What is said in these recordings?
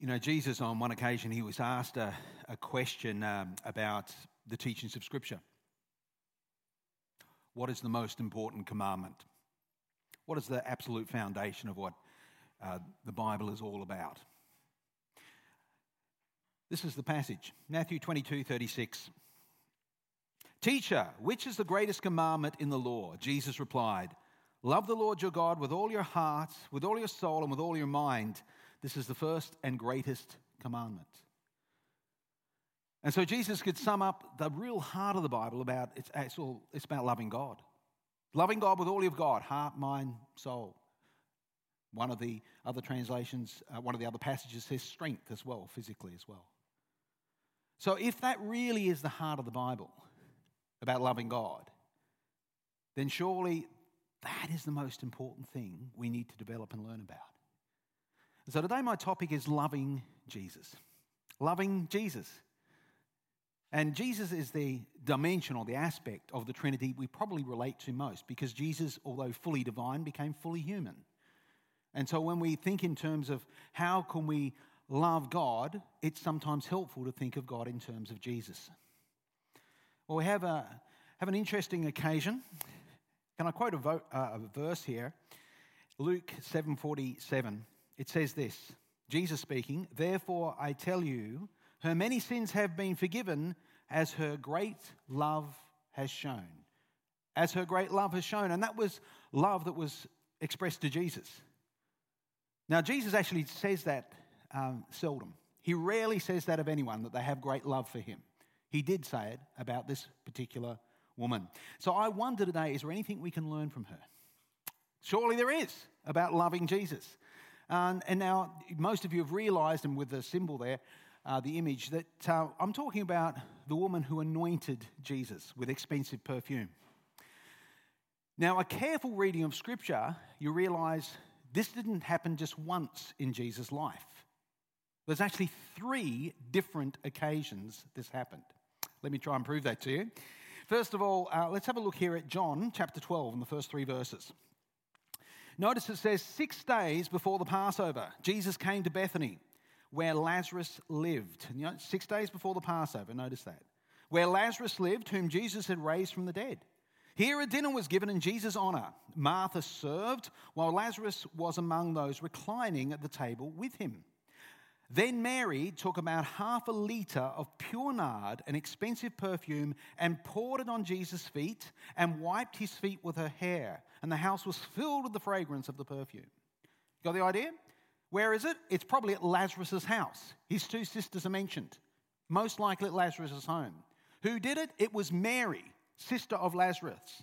You know, Jesus, on one occasion, he was asked a, a question um, about the teachings of Scripture. What is the most important commandment? What is the absolute foundation of what uh, the Bible is all about? This is the passage Matthew 22 36. Teacher, which is the greatest commandment in the law? Jesus replied, Love the Lord your God with all your heart, with all your soul, and with all your mind. This is the first and greatest commandment. And so Jesus could sum up the real heart of the Bible about it's, it's, all, it's about loving God. Loving God with all you've got heart, mind, soul. One of the other translations, uh, one of the other passages says strength as well, physically as well. So if that really is the heart of the Bible about loving God, then surely that is the most important thing we need to develop and learn about. So today, my topic is loving Jesus. Loving Jesus. And Jesus is the dimension or the aspect of the Trinity we probably relate to most because Jesus, although fully divine, became fully human. And so when we think in terms of how can we love God, it's sometimes helpful to think of God in terms of Jesus. Well, we have, a, have an interesting occasion. Can I quote a, vo- uh, a verse here? Luke 7:47. It says this: Jesus speaking, "Therefore I tell you, her many sins have been forgiven as her great love has shown. As her great love has shown. And that was love that was expressed to Jesus. Now, Jesus actually says that um, seldom. He rarely says that of anyone, that they have great love for him. He did say it about this particular woman. So I wonder today is there anything we can learn from her? Surely there is about loving Jesus. And now, most of you have realized, and with the symbol there, uh, the image, that uh, I'm talking about the woman who anointed Jesus with expensive perfume. Now, a careful reading of Scripture, you realize this didn't happen just once in Jesus' life. There's actually three different occasions this happened. Let me try and prove that to you. First of all, uh, let's have a look here at John chapter 12 and the first three verses. Notice it says, Six days before the Passover, Jesus came to Bethany where Lazarus lived. You know, six days before the Passover, notice that. Where Lazarus lived, whom Jesus had raised from the dead. Here a dinner was given in Jesus' honor. Martha served, while Lazarus was among those reclining at the table with him. Then Mary took about half a litre of pure nard, an expensive perfume, and poured it on Jesus' feet and wiped his feet with her hair. And the house was filled with the fragrance of the perfume. Got the idea? Where is it? It's probably at Lazarus' house. His two sisters are mentioned, most likely at Lazarus' home. Who did it? It was Mary, sister of Lazarus,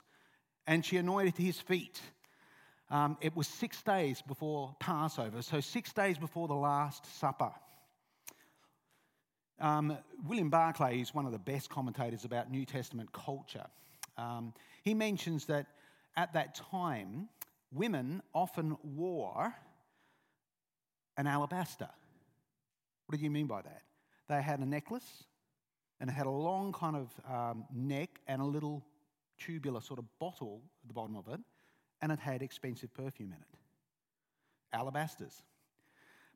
and she anointed his feet. Um, it was six days before Passover, so six days before the Last Supper. Um, William Barclay is one of the best commentators about New Testament culture. Um, he mentions that at that time, women often wore an alabaster. What do you mean by that? They had a necklace and it had a long kind of um, neck and a little tubular sort of bottle at the bottom of it, and it had expensive perfume in it. Alabasters.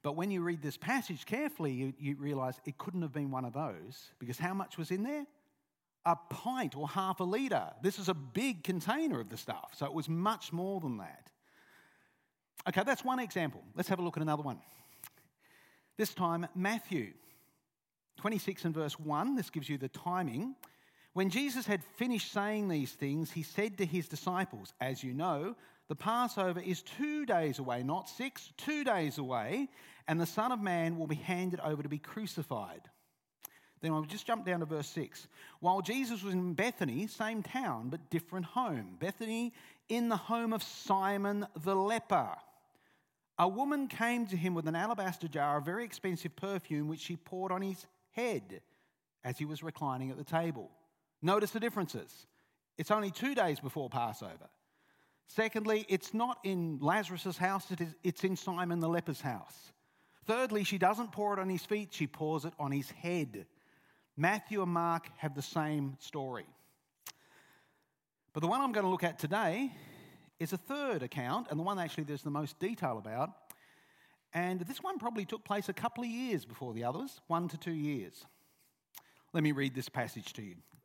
But when you read this passage carefully, you, you realize it couldn't have been one of those because how much was in there? A pint or half a litre. This is a big container of the stuff, so it was much more than that. Okay, that's one example. Let's have a look at another one. This time, Matthew 26 and verse 1. This gives you the timing. When Jesus had finished saying these things, he said to his disciples, As you know, the Passover is two days away, not six, two days away, and the Son of Man will be handed over to be crucified. Then I'll just jump down to verse 6. While Jesus was in Bethany, same town, but different home. Bethany, in the home of Simon the leper. A woman came to him with an alabaster jar of very expensive perfume, which she poured on his head as he was reclining at the table. Notice the differences. It's only two days before Passover. Secondly, it's not in Lazarus' house, it is, it's in Simon the leper's house. Thirdly, she doesn't pour it on his feet, she pours it on his head. Matthew and Mark have the same story. But the one I'm going to look at today is a third account, and the one actually there's the most detail about. And this one probably took place a couple of years before the others, one to two years. Let me read this passage to you.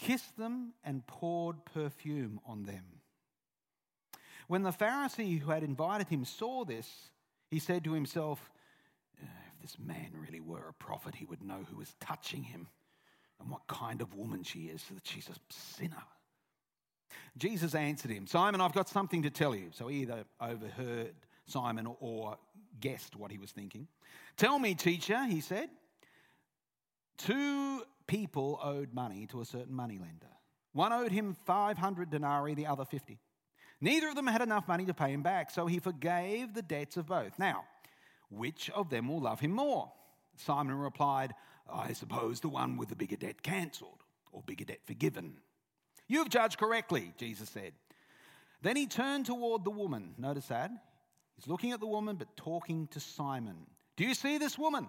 kissed them, and poured perfume on them. When the Pharisee who had invited him saw this, he said to himself, uh, If this man really were a prophet, he would know who was touching him and what kind of woman she is, so that she's a sinner. Jesus answered him, Simon, I've got something to tell you. So he either overheard Simon or guessed what he was thinking. Tell me, teacher, he said. Two people owed money to a certain moneylender. One owed him 500 denarii, the other 50. Neither of them had enough money to pay him back, so he forgave the debts of both. Now, which of them will love him more? Simon replied, I suppose the one with the bigger debt cancelled or bigger debt forgiven. You've judged correctly, Jesus said. Then he turned toward the woman. Notice that. He's looking at the woman, but talking to Simon. Do you see this woman?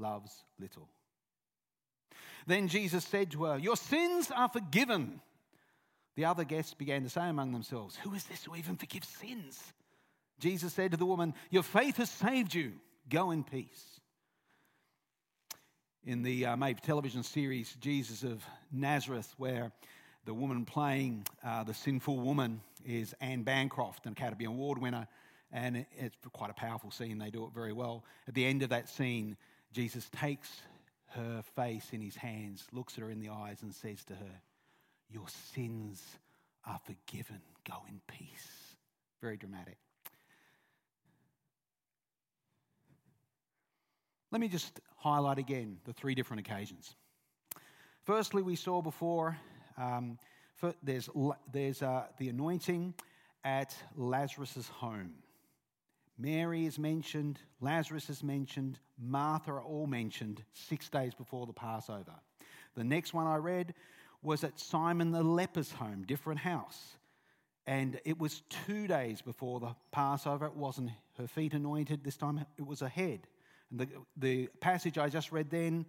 loves little. Then Jesus said to her, Your sins are forgiven. The other guests began to say among themselves, Who is this who even forgives sins? Jesus said to the woman, Your faith has saved you. Go in peace. In the uh, made television series Jesus of Nazareth, where the woman playing uh, the sinful woman is Anne Bancroft, an Academy Award winner, and it's quite a powerful scene. They do it very well. At the end of that scene, Jesus takes her face in his hands, looks at her in the eyes, and says to her, your sins are forgiven. Go in peace. Very dramatic. Let me just highlight again the three different occasions. Firstly, we saw before um, there's, there's uh, the anointing at Lazarus' home. Mary is mentioned, Lazarus is mentioned, Martha are all mentioned six days before the Passover. The next one I read was at Simon the leper's home, different house. And it was two days before the Passover. It wasn't her feet anointed, this time it was her head. And the, the passage I just read then,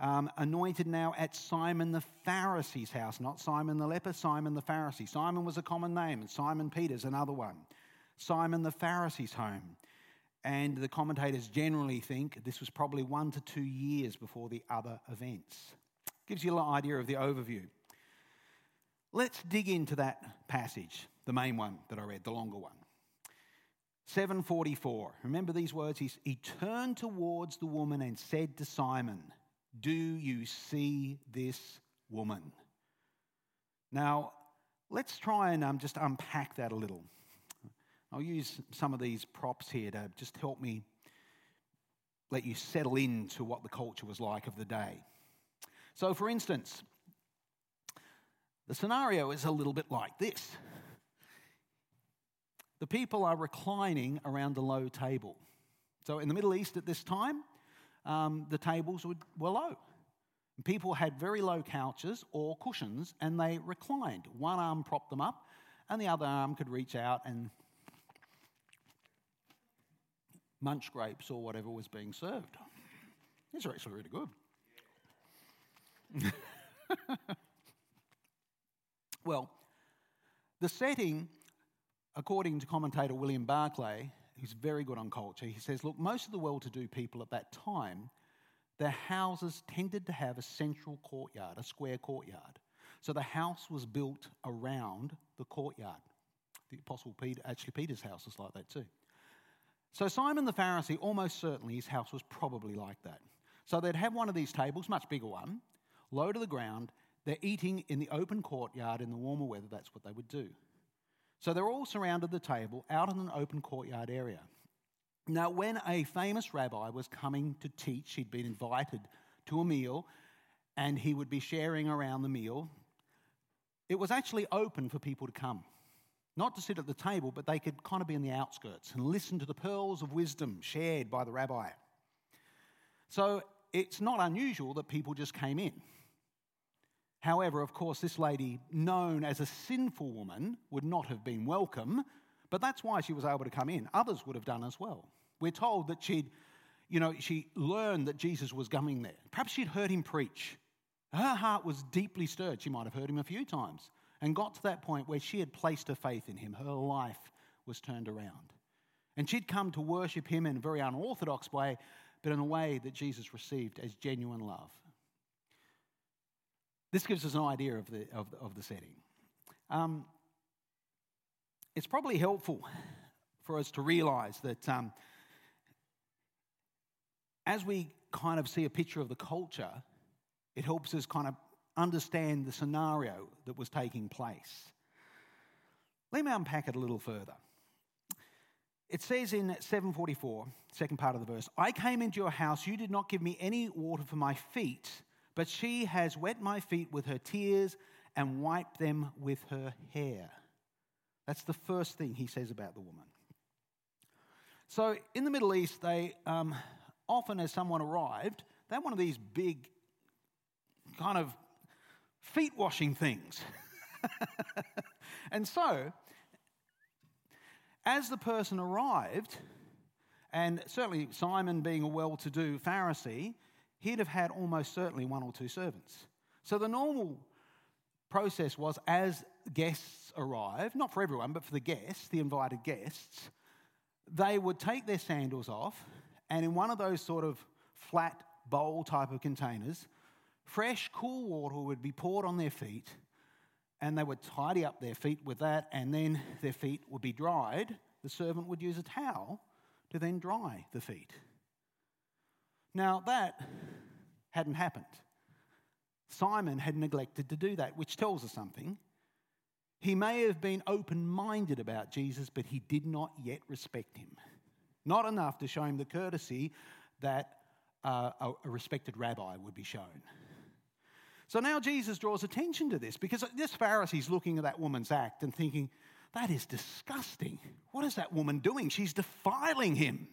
um, anointed now at Simon the Pharisee's house, not Simon the leper, Simon the Pharisee. Simon was a common name, and Simon Peter's another one. Simon the Pharisee's home. And the commentators generally think this was probably one to two years before the other events. Gives you an idea of the overview. Let's dig into that passage, the main one that I read, the longer one. 744. Remember these words? He's, he turned towards the woman and said to Simon, Do you see this woman? Now, let's try and um, just unpack that a little. I'll use some of these props here to just help me let you settle into what the culture was like of the day. So, for instance, the scenario is a little bit like this the people are reclining around a low table. So, in the Middle East at this time, um, the tables were low. People had very low couches or cushions and they reclined. One arm propped them up, and the other arm could reach out and munch grapes or whatever was being served. These are actually really good. well, the setting, according to commentator William Barclay, who's very good on culture, he says, look, most of the well to do people at that time, their houses tended to have a central courtyard, a square courtyard. So the house was built around the courtyard. The Apostle Peter, actually, Peter's house was like that too. So, Simon the Pharisee, almost certainly his house was probably like that. So, they'd have one of these tables, much bigger one, low to the ground. They're eating in the open courtyard in the warmer weather. That's what they would do. So, they're all surrounded the table out in an open courtyard area. Now, when a famous rabbi was coming to teach, he'd been invited to a meal and he would be sharing around the meal. It was actually open for people to come, not to sit at the table, but they could kind of be in the outskirts and listen to the pearls of wisdom shared by the rabbi. So it's not unusual that people just came in. However, of course, this lady, known as a sinful woman, would not have been welcome, but that's why she was able to come in. Others would have done as well. We're told that she'd, you know, she learned that Jesus was coming there. Perhaps she'd heard him preach. Her heart was deeply stirred. She might have heard him a few times and got to that point where she had placed her faith in him. Her life was turned around. And she'd come to worship him in a very unorthodox way, but in a way that Jesus received as genuine love. This gives us an idea of the, of, of the setting. Um, it's probably helpful for us to realize that um, as we kind of see a picture of the culture, it helps us kind of understand the scenario that was taking place. Let me unpack it a little further. It says in 744, second part of the verse, I came into your house, you did not give me any water for my feet, but she has wet my feet with her tears and wiped them with her hair. That's the first thing he says about the woman. So in the Middle East, they um, often as someone arrived, they had one of these big kind of feet washing things. and so, as the person arrived, and certainly Simon being a well to do Pharisee, he'd have had almost certainly one or two servants. So the normal process was as guests arrived, not for everyone, but for the guests, the invited guests, they would take their sandals off and in one of those sort of flat bowl type of containers, fresh, cool water would be poured on their feet, and they would tidy up their feet with that, and then their feet would be dried. The servant would use a towel to then dry the feet. Now, that hadn't happened. Simon had neglected to do that, which tells us something. He may have been open minded about Jesus, but he did not yet respect him. Not enough to show him the courtesy that uh, a, a respected rabbi would be shown. So now Jesus draws attention to this because this Pharisee's looking at that woman's act and thinking, that is disgusting. What is that woman doing? She's defiling him.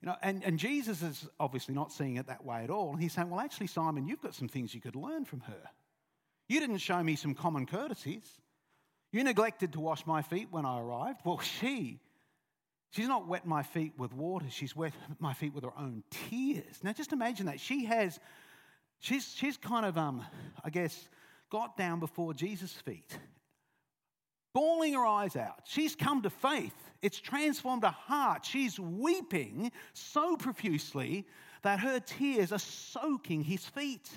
You know, and, and Jesus is obviously not seeing it that way at all. And He's saying, Well, actually, Simon, you've got some things you could learn from her. You didn't show me some common courtesies. You neglected to wash my feet when I arrived. Well, she She's not wet my feet with water, she's wet my feet with her own tears. Now just imagine that. She has, she's, she's kind of, um, I guess, got down before Jesus' feet, bawling her eyes out. She's come to faith. It's transformed her heart. She's weeping so profusely that her tears are soaking his feet.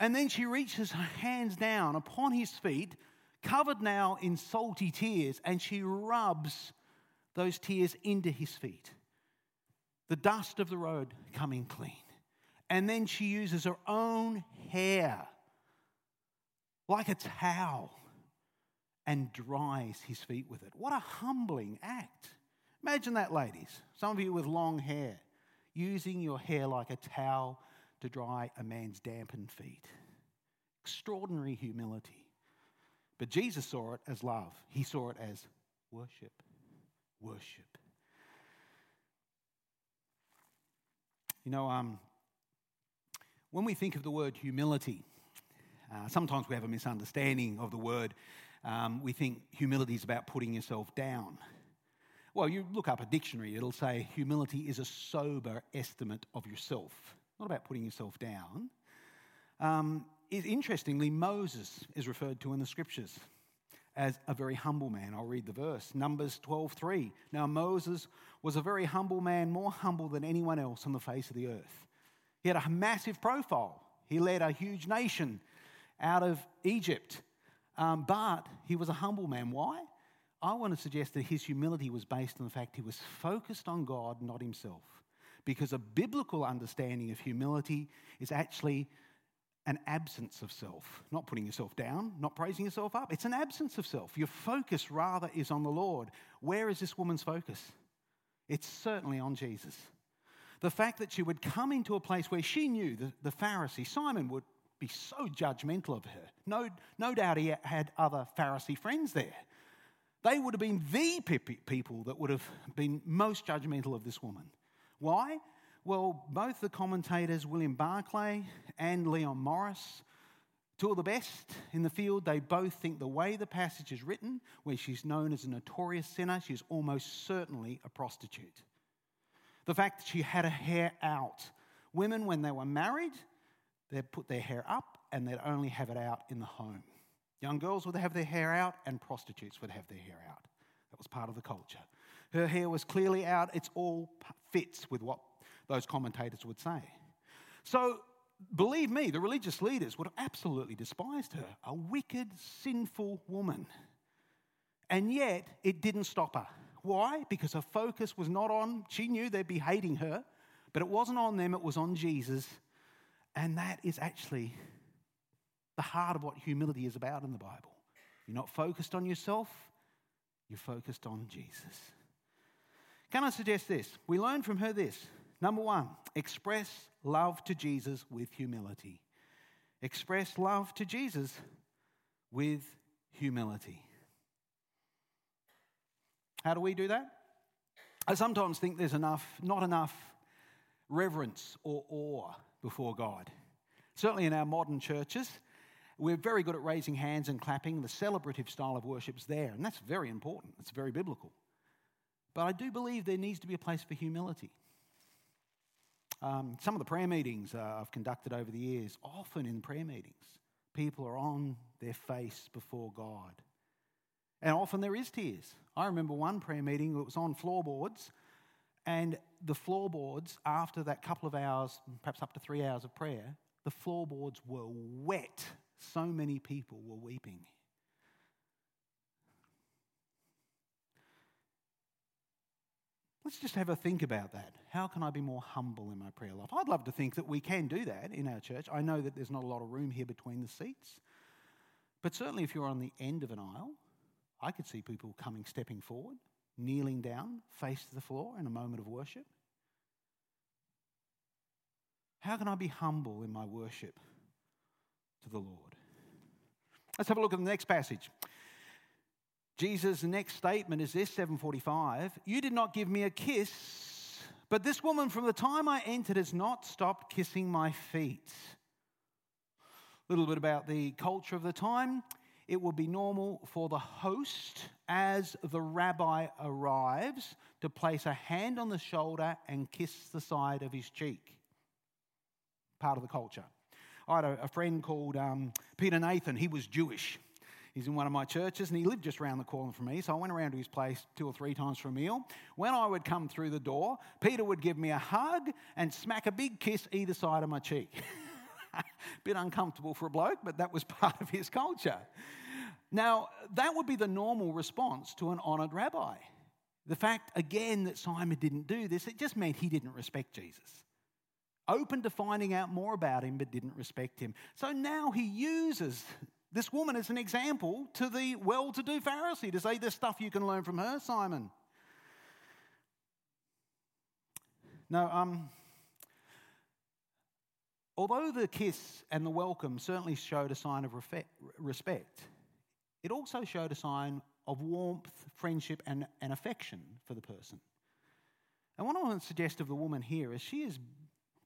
And then she reaches her hands down upon his feet, covered now in salty tears, and she rubs those tears into his feet. The dust of the road coming clean. And then she uses her own hair like a towel and dries his feet with it. What a humbling act. Imagine that, ladies. Some of you with long hair, using your hair like a towel to dry a man's dampened feet. Extraordinary humility. But Jesus saw it as love, he saw it as worship worship. You know, um, when we think of the word humility, uh, sometimes we have a misunderstanding of the word. Um, we think humility is about putting yourself down. Well, you look up a dictionary, it'll say humility is a sober estimate of yourself, not about putting yourself down. Um, interestingly, Moses is referred to in the scriptures as a very humble man. I'll read the verse. Numbers 12:3. Now Moses was a very humble man, more humble than anyone else on the face of the earth. He had a massive profile. He led a huge nation out of Egypt. Um, but he was a humble man. Why? I want to suggest that his humility was based on the fact he was focused on God, not himself. Because a biblical understanding of humility is actually an absence of self, not putting yourself down, not praising yourself up. It's an absence of self. Your focus rather is on the Lord. Where is this woman's focus? It's certainly on Jesus. The fact that she would come into a place where she knew the, the Pharisee, Simon, would be so judgmental of her. No, no doubt he had other Pharisee friends there. They would have been the people that would have been most judgmental of this woman. Why? Well, both the commentators, William Barclay and Leon Morris, two of the best in the field, they both think the way the passage is written, where she's known as a notorious sinner, she's almost certainly a prostitute. The fact that she had her hair out. Women, when they were married, they'd put their hair up and they'd only have it out in the home. Young girls would have their hair out, and prostitutes would have their hair out. That was part of the culture. Her hair was clearly out. It's all fits with what those commentators would say. So, believe me, the religious leaders would have absolutely despised her. A wicked, sinful woman. And yet, it didn't stop her. Why? Because her focus was not on, she knew they'd be hating her, but it wasn't on them, it was on Jesus. And that is actually the heart of what humility is about in the Bible. You're not focused on yourself, you're focused on Jesus. Can I suggest this? We learn from her this. Number one, express love to Jesus with humility. Express love to Jesus with humility. How do we do that? I sometimes think there's enough, not enough reverence or awe before God. Certainly in our modern churches, we're very good at raising hands and clapping. The celebrative style of worship's there, and that's very important. It's very biblical. But I do believe there needs to be a place for humility. Um, some of the prayer meetings uh, I've conducted over the years, often in prayer meetings, people are on their face before God. And often there is tears. I remember one prayer meeting that was on floorboards, and the floorboards, after that couple of hours, perhaps up to three hours of prayer, the floorboards were wet so many people were weeping. Let's just have a think about that. How can I be more humble in my prayer life? I'd love to think that we can do that in our church. I know that there's not a lot of room here between the seats. But certainly, if you're on the end of an aisle, I could see people coming, stepping forward, kneeling down, face to the floor in a moment of worship. How can I be humble in my worship to the Lord? Let's have a look at the next passage. Jesus' next statement is this 745 You did not give me a kiss, but this woman from the time I entered has not stopped kissing my feet. A little bit about the culture of the time. It would be normal for the host, as the rabbi arrives, to place a hand on the shoulder and kiss the side of his cheek. Part of the culture. I had a, a friend called um, Peter Nathan. He was Jewish. He's in one of my churches and he lived just around the corner from me. So I went around to his place two or three times for a meal. When I would come through the door, Peter would give me a hug and smack a big kiss either side of my cheek. Bit uncomfortable for a bloke, but that was part of his culture. Now, that would be the normal response to an honored rabbi. The fact, again, that Simon didn't do this, it just meant he didn't respect Jesus open to finding out more about him but didn't respect him. So now he uses this woman as an example to the well to do Pharisee to say, There's stuff you can learn from her, Simon. No, um, although the kiss and the welcome certainly showed a sign of respect, it also showed a sign of warmth, friendship, and, and affection for the person. And what I want to suggest of the woman here is she is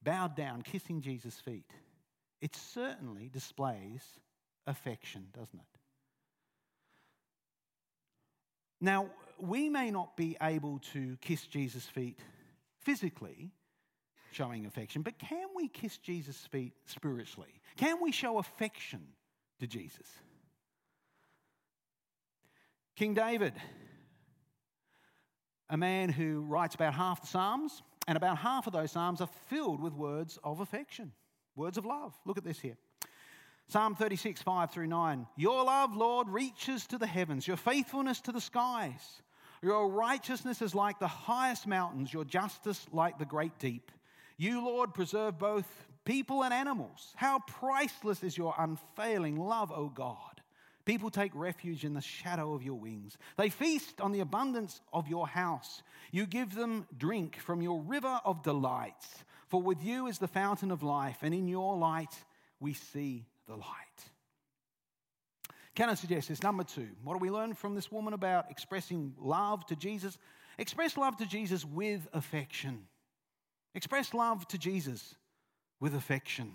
bowed down, kissing Jesus' feet, it certainly displays affection, doesn't it? Now, we may not be able to kiss Jesus' feet physically, showing affection, but can we kiss Jesus' feet spiritually? Can we show affection to Jesus? King David, a man who writes about half the Psalms, and about half of those Psalms are filled with words of affection, words of love. Look at this here Psalm 36, 5 through 9. Your love, Lord, reaches to the heavens, your faithfulness to the skies. Your righteousness is like the highest mountains, your justice like the great deep. You, Lord, preserve both people and animals. How priceless is your unfailing love, O God. People take refuge in the shadow of your wings. They feast on the abundance of your house. You give them drink from your river of delights. For with you is the fountain of life, and in your light we see the light. Can I suggest this? Number two, what do we learn from this woman about expressing love to Jesus? Express love to Jesus with affection. Express love to Jesus with affection.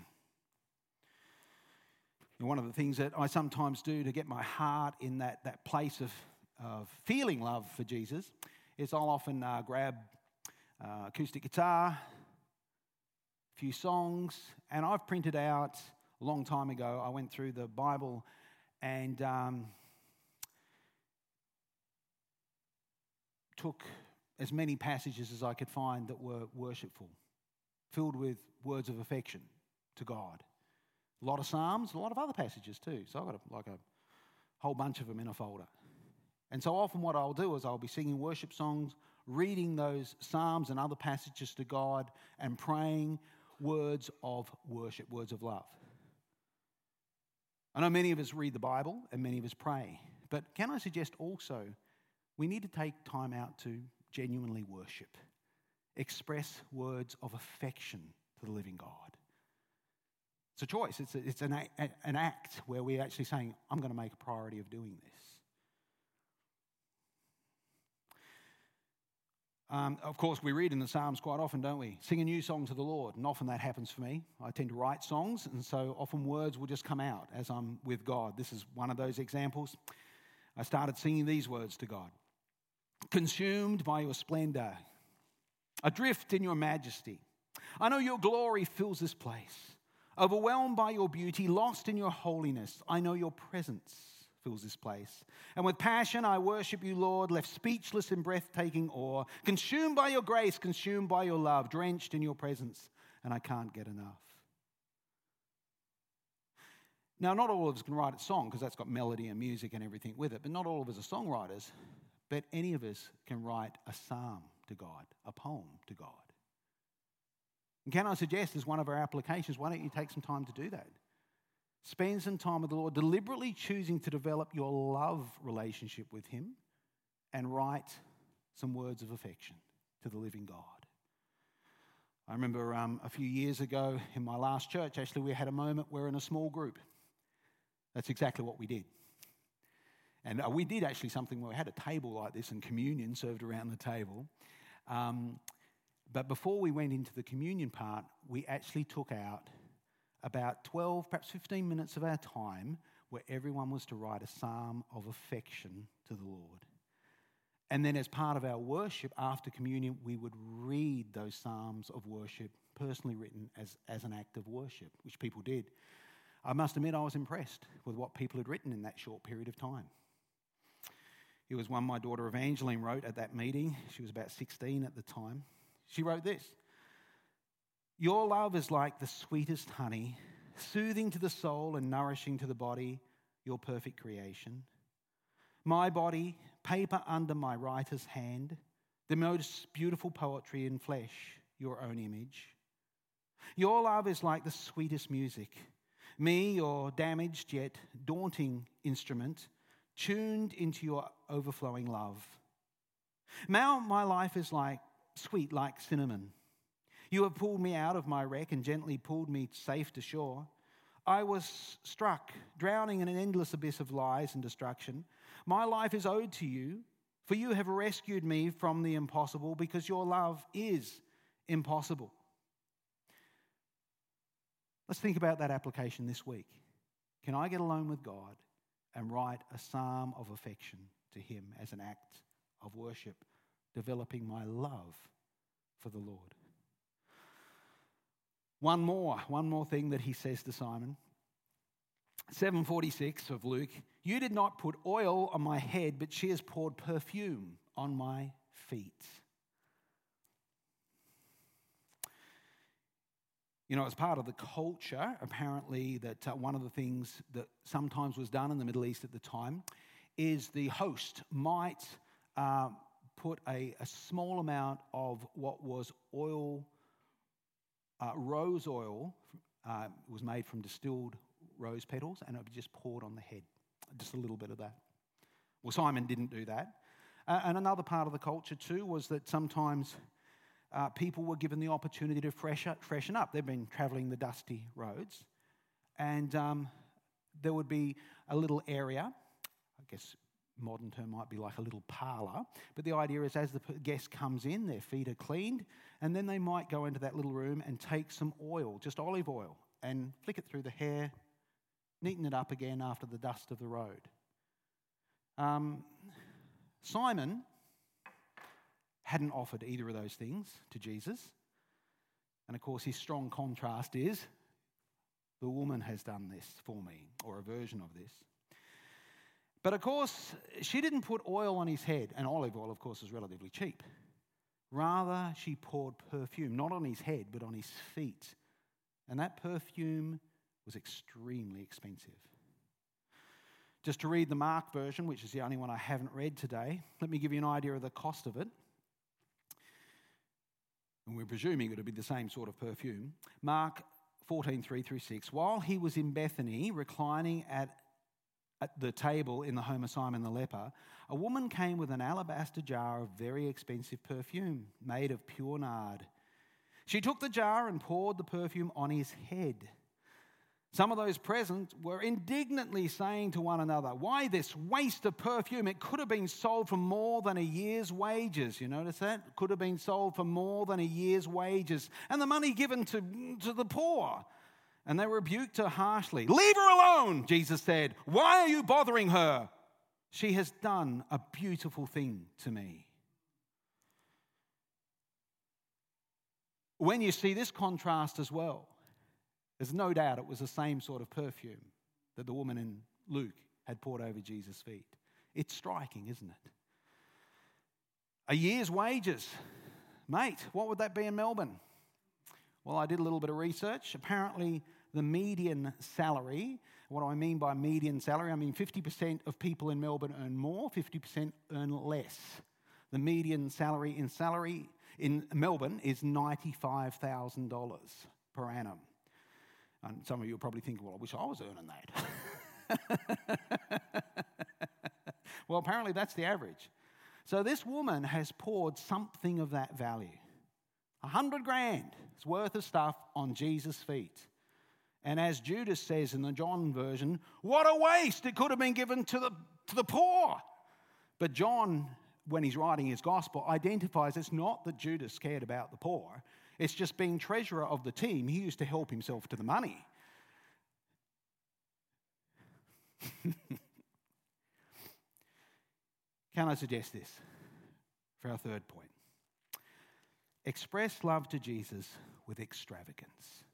One of the things that I sometimes do to get my heart in that, that place of, of feeling love for Jesus is I'll often uh, grab uh, acoustic guitar, a few songs, and I've printed out a long time ago, I went through the Bible and um, took as many passages as I could find that were worshipful, filled with words of affection to God. A lot of Psalms, a lot of other passages too. So I've got a, like a whole bunch of them in a folder. And so often, what I'll do is I'll be singing worship songs, reading those Psalms and other passages to God, and praying words of worship, words of love. I know many of us read the Bible and many of us pray, but can I suggest also we need to take time out to genuinely worship, express words of affection to the living God. It's a choice, it's, a, it's an, an act where we're actually saying, I'm going to make a priority of doing this. Um, of course, we read in the Psalms quite often, don't we? Sing a new song to the Lord. And often that happens for me. I tend to write songs, and so often words will just come out as I'm with God. This is one of those examples. I started singing these words to God Consumed by your splendor, adrift in your majesty. I know your glory fills this place. Overwhelmed by your beauty, lost in your holiness, I know your presence fills this place. And with passion, I worship you, Lord, left speechless in breathtaking awe, consumed by your grace, consumed by your love, drenched in your presence, and I can't get enough. Now, not all of us can write a song because that's got melody and music and everything with it, but not all of us are songwriters. But any of us can write a psalm to God, a poem to God. And can I suggest, as one of our applications, why don't you take some time to do that? Spend some time with the Lord, deliberately choosing to develop your love relationship with Him and write some words of affection to the living God. I remember um, a few years ago in my last church, actually, we had a moment where in a small group, that's exactly what we did. And uh, we did actually something where we had a table like this and communion served around the table. Um, but before we went into the communion part, we actually took out about 12, perhaps 15 minutes of our time where everyone was to write a psalm of affection to the Lord. And then, as part of our worship after communion, we would read those psalms of worship, personally written as, as an act of worship, which people did. I must admit, I was impressed with what people had written in that short period of time. It was one my daughter Evangeline wrote at that meeting. She was about 16 at the time. She wrote this your love is like the sweetest honey, soothing to the soul and nourishing to the body, your perfect creation. My body, paper under my writer's hand, the most beautiful poetry in flesh, your own image. Your love is like the sweetest music, me, your damaged yet daunting instrument, tuned into your overflowing love. Now my life is like sweet like cinnamon you have pulled me out of my wreck and gently pulled me safe to shore. I was struck, drowning in an endless abyss of lies and destruction. My life is owed to you, for you have rescued me from the impossible because your love is impossible. Let's think about that application this week. Can I get alone with God and write a psalm of affection to Him as an act of worship, developing my love for the Lord? One more, one more thing that he says to Simon. 746 of Luke, you did not put oil on my head, but she has poured perfume on my feet. You know, as part of the culture, apparently, that uh, one of the things that sometimes was done in the Middle East at the time is the host might uh, put a, a, small amount of what was oil, uh, rose oil, uh, was made from distilled rose petals, and it would be just poured on the head. Just a little bit of that. Well, Simon didn't do that. Uh, and another part of the culture, too, was that sometimes uh, people were given the opportunity to fresh freshen up. They've been travelling the dusty roads, and um, there would be a little area, I guess modern term might be like a little parlour, but the idea is as the guest comes in, their feet are cleaned, and then they might go into that little room and take some oil, just olive oil, and flick it through the hair, neaten it up again after the dust of the road. Um, Simon hadn't offered either of those things to Jesus. And of course, his strong contrast is the woman has done this for me, or a version of this. But of course, she didn't put oil on his head, and olive oil, of course, is relatively cheap. Rather, she poured perfume, not on his head, but on his feet. And that perfume was extremely expensive. Just to read the Mark version, which is the only one I haven't read today, let me give you an idea of the cost of it. And we're presuming it'll be the same sort of perfume. Mark 14, 3 through 6. While he was in Bethany, reclining at, at the table in the home of Simon the leper, a woman came with an alabaster jar of very expensive perfume made of pure nard. She took the jar and poured the perfume on his head. Some of those present were indignantly saying to one another, Why this waste of perfume? It could have been sold for more than a year's wages. You notice that? It could have been sold for more than a year's wages. And the money given to, to the poor. And they rebuked her harshly. Leave her alone, Jesus said. Why are you bothering her? She has done a beautiful thing to me. When you see this contrast as well, there's no doubt it was the same sort of perfume that the woman in Luke had poured over Jesus' feet. It's striking, isn't it? A year's wages. Mate, what would that be in Melbourne? Well, I did a little bit of research. Apparently, the median salary, what do I mean by median salary? I mean 50% of people in Melbourne earn more, 50% earn less. The median salary in salary in Melbourne is $95,000 per annum. And some of you are probably thinking, well, I wish I was earning that. well, apparently that's the average. So this woman has poured something of that value. A hundred grand is worth of stuff on Jesus' feet. And as Judas says in the John version, what a waste! It could have been given to the, to the poor. But John, when he's writing his gospel, identifies it's not that Judas cared about the poor, it's just being treasurer of the team, he used to help himself to the money. Can I suggest this for our third point? Express love to Jesus with extravagance.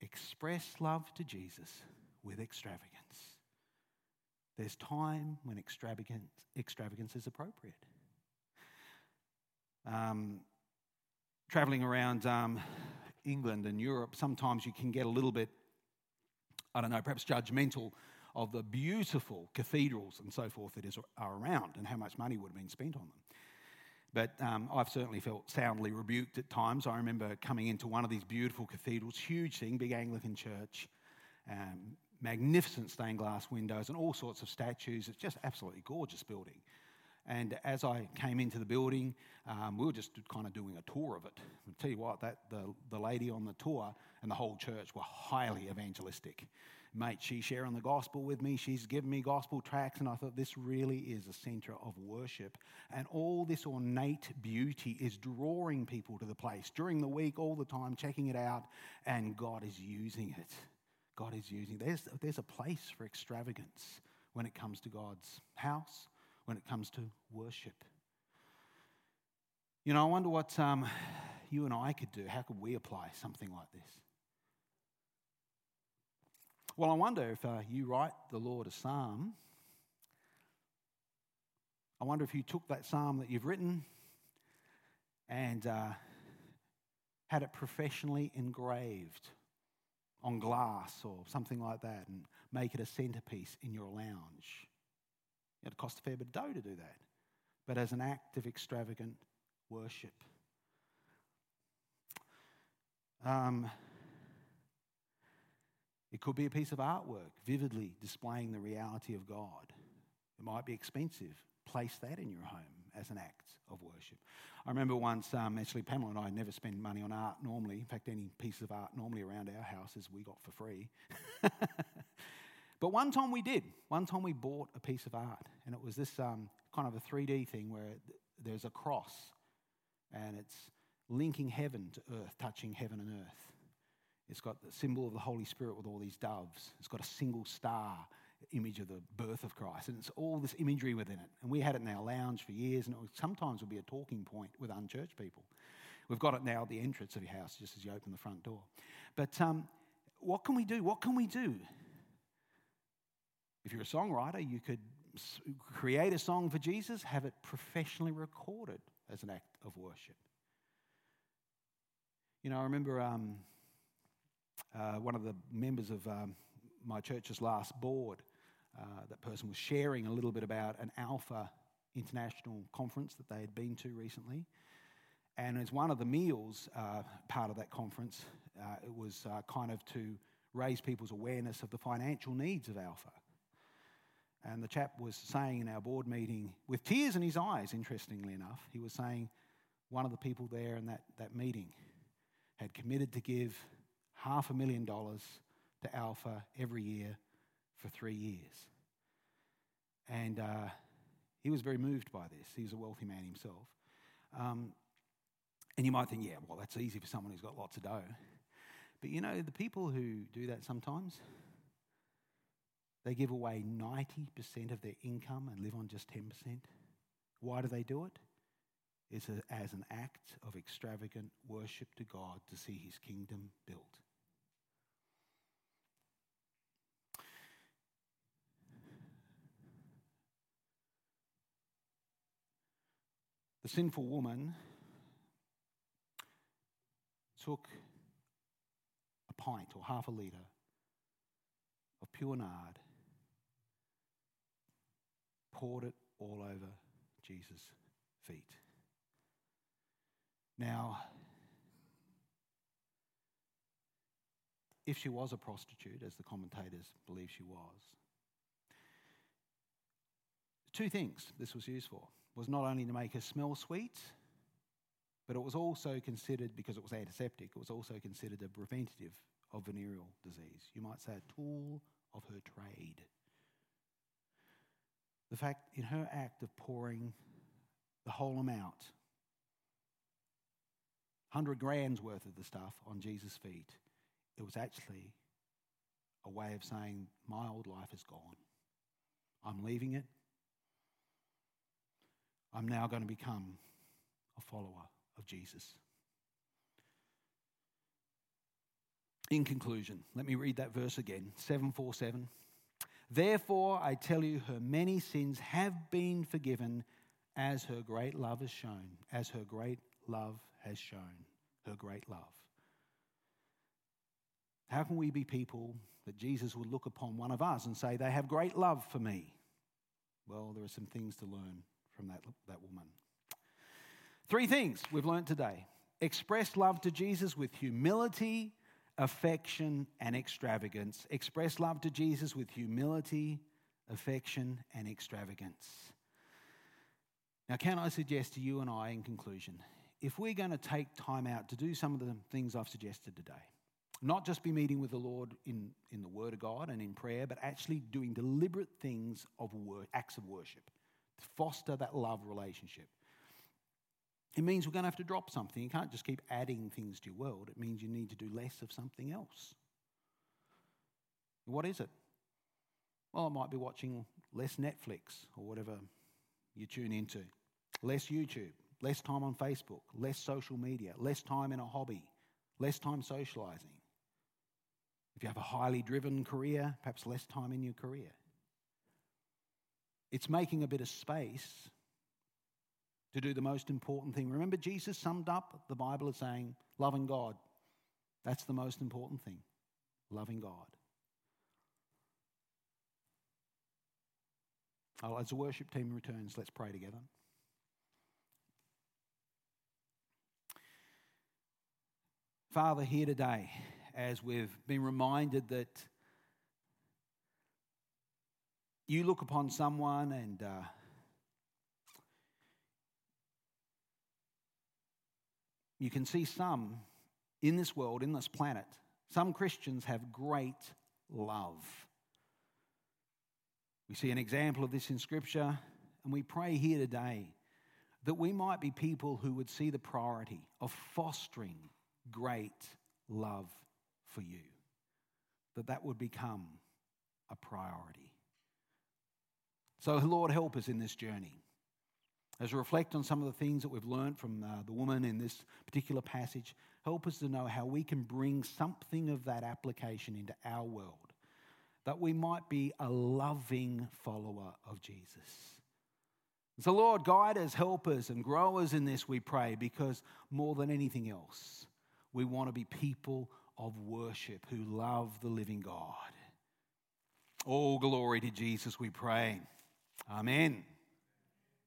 Express love to Jesus with extravagance. There's time when extravagance, extravagance is appropriate. Um, traveling around um, England and Europe, sometimes you can get a little bit, I don't know, perhaps judgmental of the beautiful cathedrals and so forth that is, are around and how much money would have been spent on them. But um, I've certainly felt soundly rebuked at times. I remember coming into one of these beautiful cathedrals, huge thing, big Anglican church, um, magnificent stained glass windows, and all sorts of statues. It's just absolutely gorgeous building. And as I came into the building, um, we were just kind of doing a tour of it. I'll tell you what, that the, the lady on the tour and the whole church were highly evangelistic. Mate, she's sharing the gospel with me. She's given me gospel tracts, and I thought this really is a center of worship. And all this ornate beauty is drawing people to the place during the week, all the time, checking it out, and God is using it. God is using. There's there's a place for extravagance when it comes to God's house when it comes to worship. You know, I wonder what um, you and I could do. How could we apply something like this? Well, I wonder if uh, you write the Lord a psalm. I wonder if you took that psalm that you've written and uh, had it professionally engraved on glass or something like that and make it a centerpiece in your lounge. It cost a fair bit of dough to do that, but as an act of extravagant worship. Um, it could be a piece of artwork vividly displaying the reality of God. It might be expensive. Place that in your home as an act of worship. I remember once, um, actually, Pamela and I never spend money on art normally. In fact, any piece of art normally around our houses we got for free. but one time we did. One time we bought a piece of art, and it was this um, kind of a 3D thing where there's a cross and it's linking heaven to earth, touching heaven and earth. It's got the symbol of the Holy Spirit with all these doves. It's got a single star image of the birth of Christ. And it's all this imagery within it. And we had it in our lounge for years, and it was, sometimes would be a talking point with unchurched people. We've got it now at the entrance of your house, just as you open the front door. But um, what can we do? What can we do? If you're a songwriter, you could create a song for Jesus, have it professionally recorded as an act of worship. You know, I remember um, uh, one of the members of um, my church's last board, uh, that person was sharing a little bit about an Alpha international conference that they had been to recently. And as one of the meals, uh, part of that conference, uh, it was uh, kind of to raise people's awareness of the financial needs of Alpha. And the chap was saying in our board meeting, with tears in his eyes, interestingly enough, he was saying one of the people there in that, that meeting had committed to give half a million dollars to Alpha every year for three years. And uh, he was very moved by this. He was a wealthy man himself. Um, and you might think, yeah, well, that's easy for someone who's got lots of dough. But you know, the people who do that sometimes, they give away 90% of their income and live on just 10%. Why do they do it? It's a, as an act of extravagant worship to God to see his kingdom built. The sinful woman took a pint or half a litre of pure nard, poured it all over Jesus' feet. Now, if she was a prostitute, as the commentators believe she was, two things this was used for was not only to make her smell sweet, but it was also considered, because it was antiseptic, it was also considered a preventative of venereal disease. You might say a tool of her trade. The fact in her act of pouring the whole amount, 100 grams worth of the stuff on Jesus' feet, it was actually a way of saying, My old life is gone. I'm leaving it. I'm now going to become a follower of Jesus. In conclusion, let me read that verse again 747. Therefore, I tell you, her many sins have been forgiven as her great love has shown, as her great love has shown, her great love. How can we be people that Jesus would look upon one of us and say, they have great love for me? Well, there are some things to learn from that, that woman. Three things we've learned today express love to Jesus with humility, affection, and extravagance. Express love to Jesus with humility, affection, and extravagance. Now, can I suggest to you and I, in conclusion, if we're going to take time out to do some of the things I've suggested today, not just be meeting with the Lord in, in the Word of God and in prayer, but actually doing deliberate things of acts of worship to foster that love relationship. It means we're going to have to drop something. You can't just keep adding things to your world. It means you need to do less of something else. What is it? Well, I might be watching less Netflix or whatever you tune into, less YouTube, less time on Facebook, less social media, less time in a hobby, less time socializing. If you have a highly driven career, perhaps less time in your career. It's making a bit of space to do the most important thing. Remember, Jesus summed up the Bible as saying, loving God. That's the most important thing, loving God. Oh, as the worship team returns, let's pray together. Father, here today, as we've been reminded that you look upon someone and uh, you can see some in this world, in this planet, some Christians have great love. We see an example of this in Scripture, and we pray here today that we might be people who would see the priority of fostering great love for you, that that would become a priority. So, Lord, help us in this journey. As we reflect on some of the things that we've learned from uh, the woman in this particular passage, help us to know how we can bring something of that application into our world, that we might be a loving follower of Jesus. So, Lord, guide us, help us, and grow us in this, we pray, because more than anything else, we want to be people of worship who love the living God. All glory to Jesus, we pray. Amen.